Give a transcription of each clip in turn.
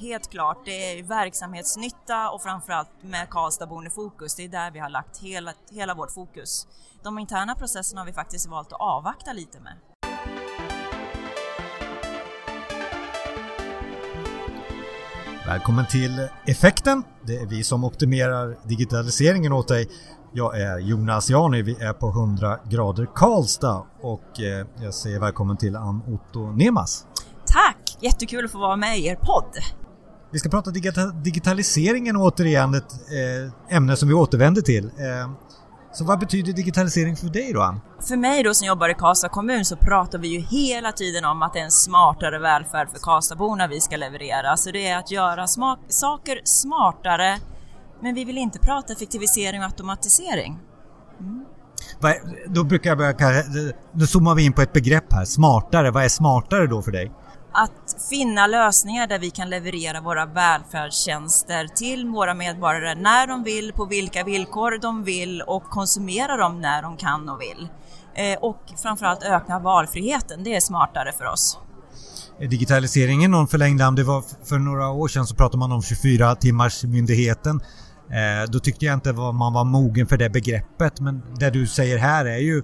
Helt klart, det är verksamhetsnytta och framförallt med Karlstadbon i fokus. Det är där vi har lagt hela, hela vårt fokus. De interna processerna har vi faktiskt valt att avvakta lite med. Välkommen till Effekten. Det är vi som optimerar digitaliseringen åt dig. Jag är Jonas Jani, vi är på 100 grader Karlstad och eh, jag säger välkommen till Ann Otto Nemas. Tack! Jättekul att få vara med i er podd. Vi ska prata digitaliseringen återigen, ett eh, ämne som vi återvänder till. Eh, så vad betyder digitalisering för dig då Ann? För mig då som jobbar i Karlstad kommun så pratar vi ju hela tiden om att det är en smartare välfärd för Karlstadborna vi ska leverera. Så det är att göra saker smartare men vi vill inte prata effektivisering och automatisering. Mm. Då brukar jag börja, nu zoomar vi in på ett begrepp här, smartare. Vad är smartare då för dig? Att finna lösningar där vi kan leverera våra välfärdstjänster till våra medborgare när de vill, på vilka villkor de vill och konsumera dem när de kan och vill. Eh, och framförallt öka valfriheten, det är smartare för oss. Digitaliseringen någon förlängd arm? Det var för några år sedan så pratade man om 24 timmars myndigheten. Eh, då tyckte jag inte man var mogen för det begreppet men det du säger här är ju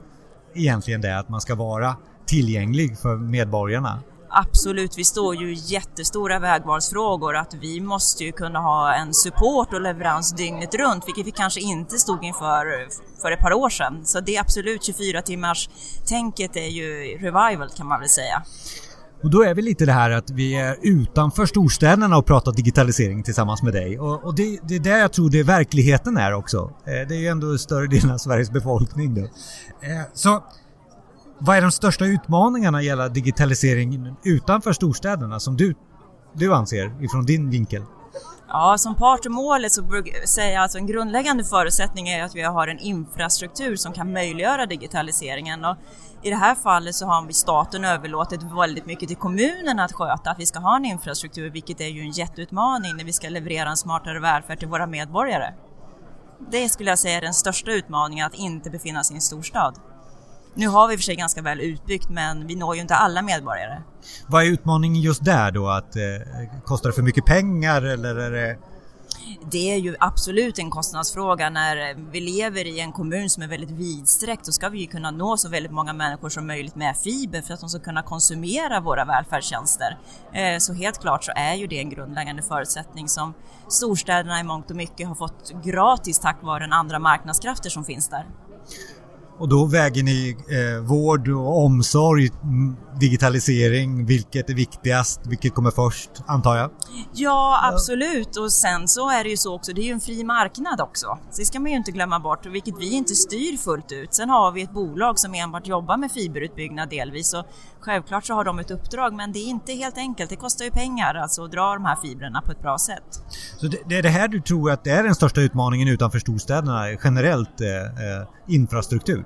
egentligen det att man ska vara tillgänglig för medborgarna. Absolut, vi står ju jättestora vägvalsfrågor att vi måste ju kunna ha en support och leverans dygnet runt, vilket vi kanske inte stod inför för ett par år sedan. Så det är absolut 24 timmars tänket är ju revival kan man väl säga. Och då är vi lite det här att vi är utanför storstäderna och pratar digitalisering tillsammans med dig. Och, och det, det är där jag tror det verkligheten är också. Eh, det är ju ändå större delen av Sveriges befolkning då. Eh, så vad är de största utmaningarna gällande digitalisering utanför storstäderna som du, du anser ifrån din vinkel? Ja, som part i målet så säger jag att en grundläggande förutsättning är att vi har en infrastruktur som kan möjliggöra digitaliseringen. Och I det här fallet så har vi staten överlåtit väldigt mycket till kommunerna att sköta, att vi ska ha en infrastruktur, vilket är ju en jätteutmaning när vi ska leverera en smartare välfärd till våra medborgare. Det skulle jag säga är den största utmaningen, att inte befinna sig i en storstad. Nu har vi för sig ganska väl utbyggt men vi når ju inte alla medborgare. Vad är utmaningen just där då? Att, eh, kostar det för mycket pengar eller är det det är ju absolut en kostnadsfråga. När vi lever i en kommun som är väldigt vidsträckt så ska vi ju kunna nå så väldigt många människor som möjligt med fiber för att de ska kunna konsumera våra välfärdstjänster. Eh, så helt klart så är ju det en grundläggande förutsättning som storstäderna i mångt och mycket har fått gratis tack vare den andra marknadskrafter som finns där. Och då väger ni eh, vård och omsorg, digitalisering, vilket är viktigast, vilket kommer först, antar jag? Ja, absolut. Och sen så är det ju så också, det är ju en fri marknad också. Så det ska man ju inte glömma bort, vilket vi inte styr fullt ut. Sen har vi ett bolag som enbart jobbar med fiberutbyggnad delvis och självklart så har de ett uppdrag, men det är inte helt enkelt. Det kostar ju pengar alltså att dra de här fibrerna på ett bra sätt. Så det, det är det här du tror att det är den största utmaningen utanför storstäderna, generellt eh, eh infrastruktur?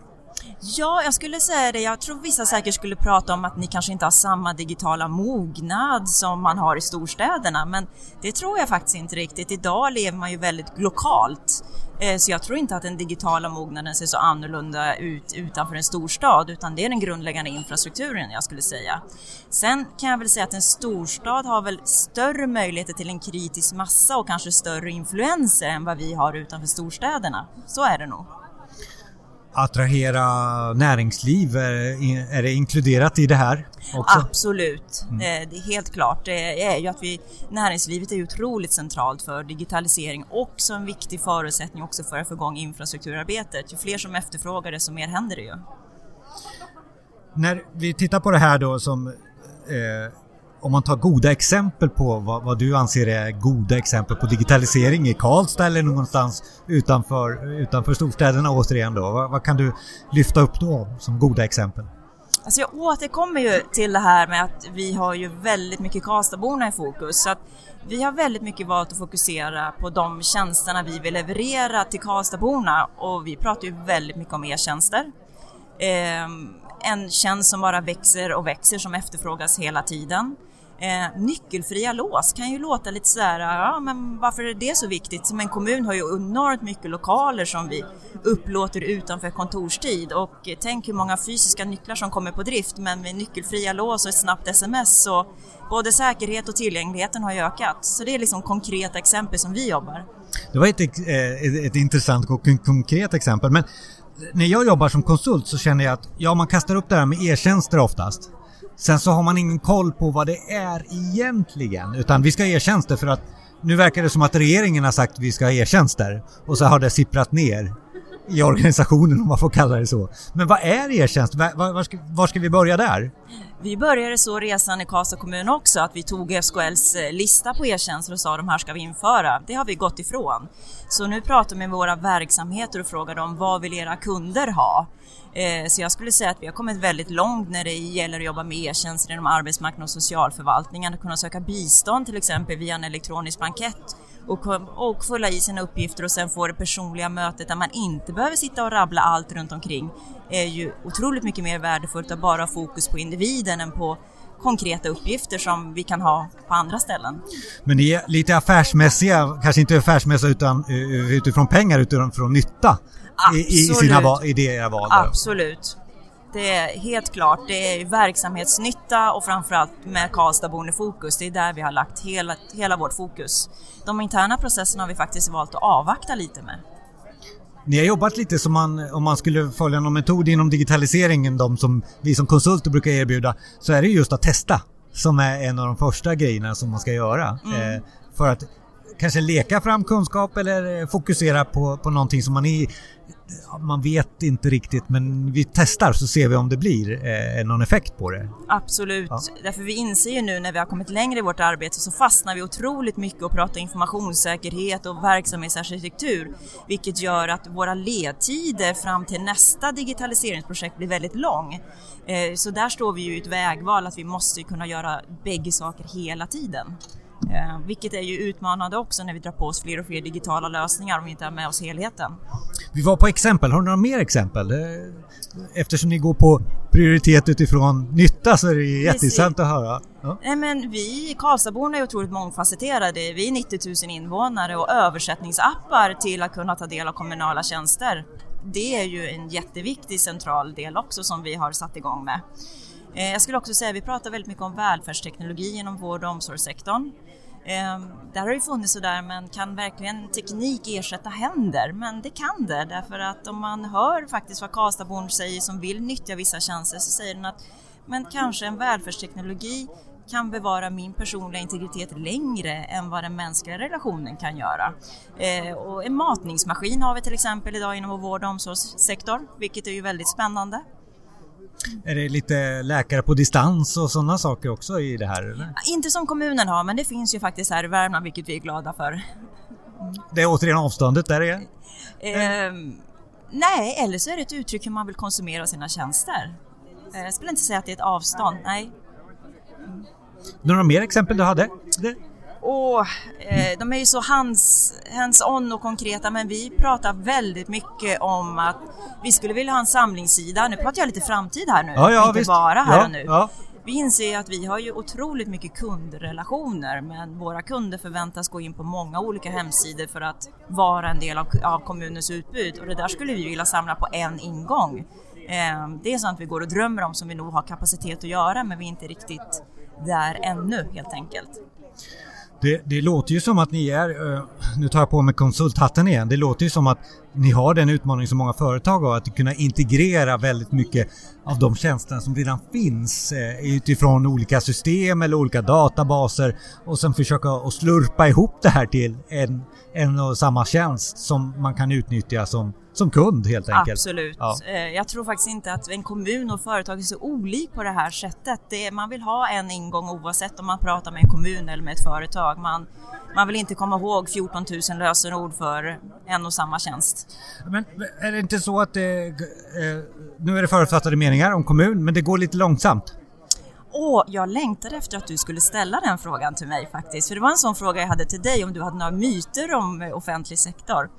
Ja, jag skulle säga det. Jag tror vissa säkert skulle prata om att ni kanske inte har samma digitala mognad som man har i storstäderna, men det tror jag faktiskt inte riktigt. Idag lever man ju väldigt lokalt, eh, så jag tror inte att den digitala mognaden ser så annorlunda ut utanför en storstad, utan det är den grundläggande infrastrukturen jag skulle säga. Sen kan jag väl säga att en storstad har väl större möjligheter till en kritisk massa och kanske större influenser än vad vi har utanför storstäderna. Så är det nog attrahera näringsliv? Är det inkluderat i det här? Också? Absolut, mm. det är helt klart. Det är ju att vi, näringslivet är otroligt centralt för digitalisering och så en viktig förutsättning också för att få igång infrastrukturarbetet. Ju fler som efterfrågar det, så mer händer det ju. När vi tittar på det här då som eh, om man tar goda exempel på vad, vad, du anser är goda exempel på digitalisering i Karlstad eller någonstans utanför, utanför storstäderna återigen då. Vad, vad kan du lyfta upp då som goda exempel? Alltså jag återkommer ju till det här med att vi har ju väldigt mycket Karlstadborna i fokus. Så att vi har väldigt mycket valt att fokusera på de tjänsterna vi vill leverera till Karlstadborna och vi pratar ju väldigt mycket om e-tjänster. Eh, en tjänst som bara växer och växer som efterfrågas hela tiden. Eh, nyckelfria lås kan ju låta lite sådär, ja men varför är det så viktigt? Som en kommun har ju enormt mycket lokaler som vi upplåter utanför kontorstid och tänk hur många fysiska nycklar som kommer på drift men med nyckelfria lås och ett snabbt sms så både säkerhet och tillgängligheten har ju ökat. Så det är liksom konkreta exempel som vi jobbar. Det var ett, ett, ett intressant och konkret exempel men när jag jobbar som konsult så känner jag att ja, man kastar upp det här med e-tjänster oftast. Sen så har man ingen koll på vad det är egentligen. Utan vi ska ha e-tjänster för att nu verkar det som att regeringen har sagt att vi ska ha e-tjänster. Och så har det sipprat ner i organisationen om man får kalla det så. Men vad är e-tjänst? Var, var, ska, var ska vi börja där? Vi började så resan i Karlstad kommun också, att vi tog SKLs eh, lista på e-tjänster och sa de här ska vi införa. Det har vi gått ifrån. Så nu pratar vi med våra verksamheter och frågar dem vad vill era kunder ha? Eh, så jag skulle säga att vi har kommit väldigt långt när det gäller att jobba med e-tjänster inom arbetsmarknad och socialförvaltningen, att kunna söka bistånd till exempel via en elektronisk blankett och, och fylla i sina uppgifter och sen få det personliga mötet där man inte behöver sitta och rabbla allt runt omkring är ju otroligt mycket mer värdefullt att bara ha fokus på individen än på konkreta uppgifter som vi kan ha på andra ställen. Men ni är lite affärsmässiga, kanske inte affärsmässiga utan utifrån pengar utan från nytta i, i, sina val, i det era val? Absolut. Det är helt klart, det är verksamhetsnytta och framförallt med Karlstadborn i fokus. Det är där vi har lagt hela, hela vårt fokus. De interna processerna har vi faktiskt valt att avvakta lite med. Ni har jobbat lite som man, om man skulle följa någon metod inom digitaliseringen, de som vi som konsulter brukar erbjuda, så är det just att testa som är en av de första grejerna som man ska göra. Mm. Eh, för att kanske leka fram kunskap eller fokusera på, på någonting som man är man vet inte riktigt men vi testar så ser vi om det blir eh, någon effekt på det. Absolut, ja. därför vi inser ju nu när vi har kommit längre i vårt arbete så fastnar vi otroligt mycket och pratar informationssäkerhet och verksamhetsarkitektur vilket gör att våra ledtider fram till nästa digitaliseringsprojekt blir väldigt lång. Eh, så där står vi ju i ett vägval att vi måste kunna göra bägge saker hela tiden. Eh, vilket är ju utmanande också när vi drar på oss fler och fler digitala lösningar om vi inte har med oss helheten. Vi var på exempel, har du några mer exempel? Eh, eftersom ni går på prioritet utifrån nytta så är det jätteintressant att höra. Ja. Nej, men vi Karlstadborna är otroligt mångfacetterade. Vi är 90 000 invånare och översättningsappar till att kunna ta del av kommunala tjänster. Det är ju en jätteviktig central del också som vi har satt igång med. Eh, jag skulle också säga, vi pratar väldigt mycket om välfärdsteknologi inom vård och omsorgssektorn. Ehm, Där har det funnits sådär, men kan verkligen teknik ersätta händer? Men det kan det, därför att om man hör faktiskt vad Karlstadborn säger som vill nyttja vissa tjänster så säger den att men kanske en välfärdsteknologi kan bevara min personliga integritet längre än vad den mänskliga relationen kan göra. Eh, och en matningsmaskin har vi till exempel idag inom vår vård och omsorgssektor, vilket är ju väldigt spännande. Är det lite läkare på distans och sådana saker också i det här? Eller? Inte som kommunen har, men det finns ju faktiskt här i Värmland, vilket vi är glada för. Det är återigen avståndet där är? Eh, nej, eller så är det ett uttryck hur man vill konsumera sina tjänster. Eh, jag skulle inte säga att det är ett avstånd, nej. Några mer exempel du hade? Det? Och, eh, de är ju så hands, hands-on och konkreta men vi pratar väldigt mycket om att vi skulle vilja ha en samlingssida. Nu pratar jag lite framtid här nu, ja, ja, inte visst. bara här ja, och nu. Vi inser att vi har ju otroligt mycket kundrelationer men våra kunder förväntas gå in på många olika hemsidor för att vara en del av, av kommunens utbud och det där skulle vi vilja samla på en ingång. Eh, det är sånt vi går och drömmer om som vi nog har kapacitet att göra men vi är inte riktigt där ännu helt enkelt. Det, det, låter ju som att ni är, nu tar jag på mig konsulthatten igen, det låter ju som att ni har den utmaning som många företag har, att kunna integrera väldigt mycket av de tjänster som redan finns eh, utifrån olika system eller olika databaser och sen försöka att slurpa ihop det här till en, en och samma tjänst som man kan utnyttja som som kund helt enkelt. Absolut. Ja. Eh, jag tror faktiskt inte att en kommun och företag är så olik på det här sättet. Det, man vill ha en ingång oavsett om man pratar med en kommun eller med ett företag. Man, man vill inte komma ihåg 14 000 lösenord för en och samma tjänst. Men är det inte så att det, eh, nu är det förutfattade meningar om kommun, men det går lite långsamt? Åh, jag längtade efter att du skulle ställa den frågan till mig faktiskt. För det var en sån fråga jag hade till dig om du hade några myter om eh, offentlig sektor.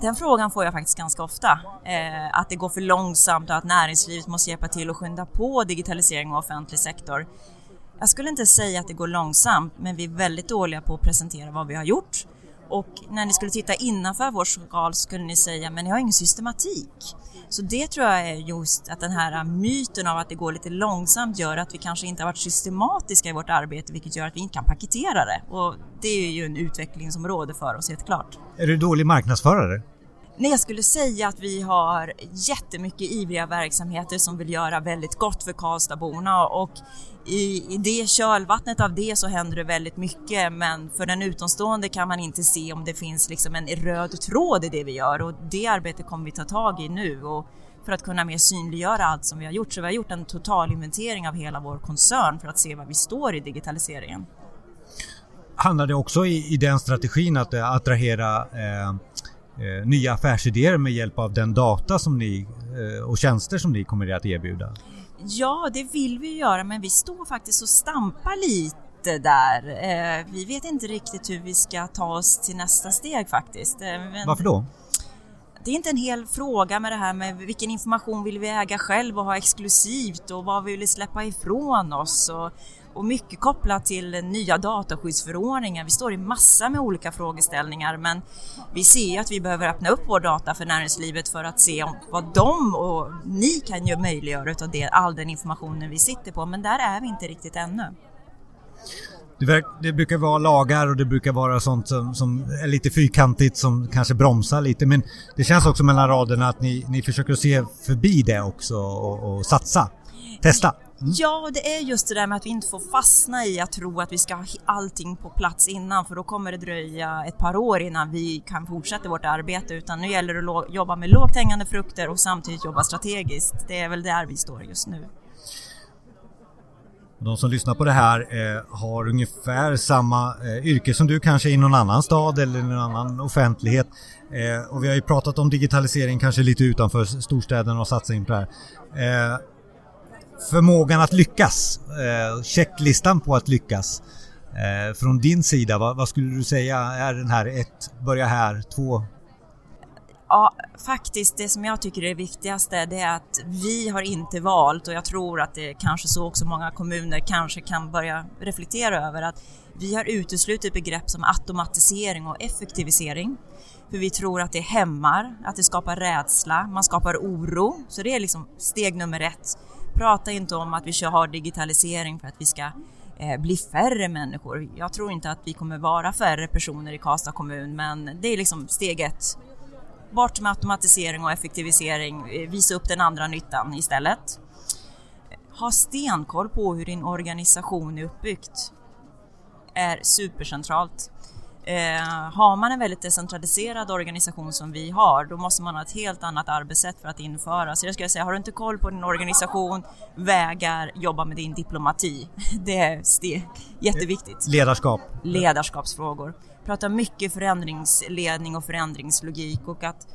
Den frågan får jag faktiskt ganska ofta. Eh, att det går för långsamt och att näringslivet måste hjälpa till och skynda på digitalisering av offentlig sektor. jag skulle inte säga att det går långsamt, men vi är väldigt dåliga på att presentera vad vi har gjort. Och när ni skulle titta innanför vår skal skulle ni säga, men ni har ingen systematik. Så det tror jag är just att den här äh, myten av att det går lite långsamt gör att vi kanske inte har varit systematiska i vårt arbete, vilket gör att vi inte kan paketera det. Och det är ju en utvecklingsområde för oss, helt klart. Är du dålig marknadsförare? Nej, jag skulle säga att vi har jättemycket ivriga verksamheter som vill göra väldigt gott för Karlstadborna och i, i det kölvattnet av det så händer det väldigt mycket men för den utomstående kan man inte se om det finns liksom en röd tråd i det vi gör och det arbetet kommer vi ta tag i nu och för att kunna mer synliggöra allt som vi har gjort. Så vi har gjort en totalinventering av hela vår koncern för att se var vi står i digitaliseringen. Handlar det också i, i den strategin att eh, attrahera eh, eh, nya affärsidéer med hjälp av den data som ni eh, och tjänster som ni kommer att erbjuda? Ja, det vill vi göra men vi står faktiskt och stampar lite där. Eh, vi vet inte riktigt hur vi ska ta oss till nästa steg faktiskt. Eh, men Varför då? Det är inte en hel fråga med det här med vilken information vill vi äga själv och ha exklusivt och vad vill vi släppa ifrån oss och och mycket kopplat till nya dataskyddsförordningar. Vi står i massa med olika frågeställningar men vi ser ju att vi behöver öppna upp vår data för näringslivet för att se om vad de och ni kan ju möjliggöra utav det, all den informationen vi sitter på men där är vi inte riktigt ännu. Det, det, brukar vara lagar och det brukar vara sånt som, som, är lite fyrkantigt som kanske bromsar lite men det känns också mellan raderna att ni, ni försöker se förbi det också och, och satsa, testa. Mm. Ja, det är just det där med att vi inte får fastna i att tro att vi ska ha allting på plats innan för då kommer det dröja ett par år innan vi kan fortsätta vårt arbete utan nu gäller det att jobba med lågt hängande frukter och samtidigt jobba strategiskt. Det är väl där vi står just nu. De som lyssnar på det här eh, har ungefär samma eh, yrke som du kanske i någon annan stad eller i någon annan offentlighet. Eh, och vi har ju pratat om digitalisering kanske lite utanför storstäderna och satsning på det här. Eh, förmågan att lyckas, eh, checklistan på att lyckas. Eh, från din sida, vad, vad, skulle du säga är den här ett, börja här, två? Ja, faktiskt det som jag tycker är det viktigaste det är att vi har inte valt och jag tror att det kanske så också många kommuner kanske kan börja reflektera över att vi har uteslutit begrepp som automatisering och effektivisering. För vi tror att det hämmar, att det skapar rädsla, man skapar oro. Så det är liksom steg nummer ett prata inte om att vi har digitalisering för att vi ska eh, bli färre människor. Jag tror inte att vi kommer vara färre personer i Karlstad kommun, men det är liksom steg ett. Bort med automatisering och effektivisering, eh, visa upp den andra nyttan istället. Ha stenkoll på hur din organisation är uppbyggt är supercentralt. Eh, har man en väldigt decentraliserad organisation som vi har, då måste man ha ett helt annat arbetssätt för att införa. Så jag skulle säga, har du inte koll på din organisation, vägar, jobba med din diplomati. Det är steg, jätteviktigt. Ledarskap. Ledarskapsfrågor. Prata mycket förändringsledning och förändringslogik och att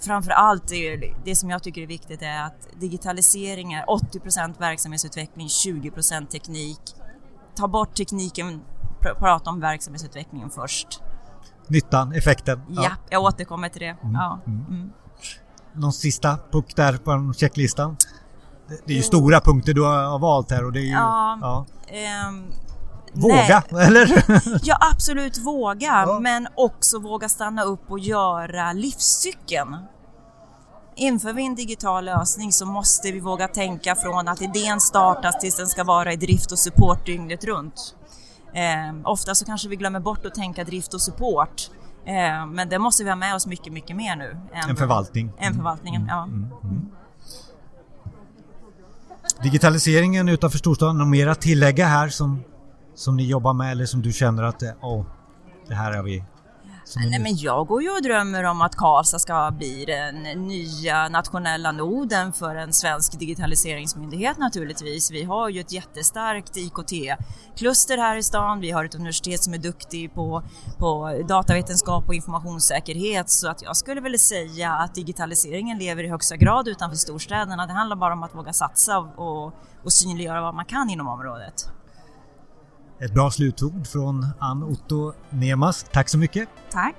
framför allt det, det som jag tycker är viktigt är att digitalisering är 80% verksamhetsutveckling, 20% teknik. Ta bort tekniken prata om verksamhetsutvecklingen först. Nyttan, effekten. Ja, ja jag återkommer till det. Mm. Ja. Mm. mm. Någon sista punkt där på checklistan? Det är ju stora punkter du har valt här och det är ju... Ja, ja. Um, våga, nej. eller? ja, absolut våga, ja. men också våga stanna upp och göra livscykeln. Inför vi en digital lösning så måste vi våga tänka från att idén startas tills den ska vara i drift och support dygnet runt. Eh, ofta så kanske vi glömmer bort att tänka drift och support. Eh, men det måste vi ha med oss mycket, mycket mer nu. Än, en förvaltning. Än förvaltningen, mm, ja. Mm, mm. mm. Digitaliseringen utanför storstaden, något mer att tillägga här som, som ni jobbar med eller som du känner att oh, det här är vi Nej, men jag går ju och drömmer om att Karlstad ska bli den nya nationella noden för en svensk digitaliseringsmyndighet naturligtvis. Vi har ju ett jättestarkt IKT-kluster här i stan. Vi har ett universitet som är duktig på, på datavetenskap och informationssäkerhet så att jag skulle väl säga att digitaliseringen lever i högsta grad utanför storstäderna. Det handlar bara om att våga satsa och, och synliggöra vad man kan inom området. Ett bra slutord från Ann Otto Nemas. Tack så mycket! Tack!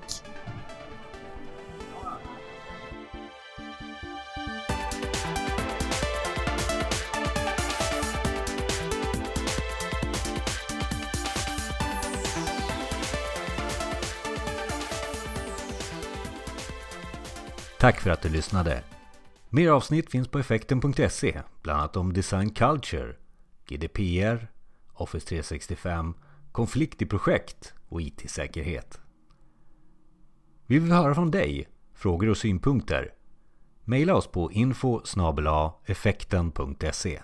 Tack för att du lyssnade! Mer avsnitt finns på effekten.se, bland annat om design culture, GDPR Office 365, konflikt i projekt och IT-säkerhet. Vi vill höra från dig, frågor och synpunkter. Maila oss på info effekten.se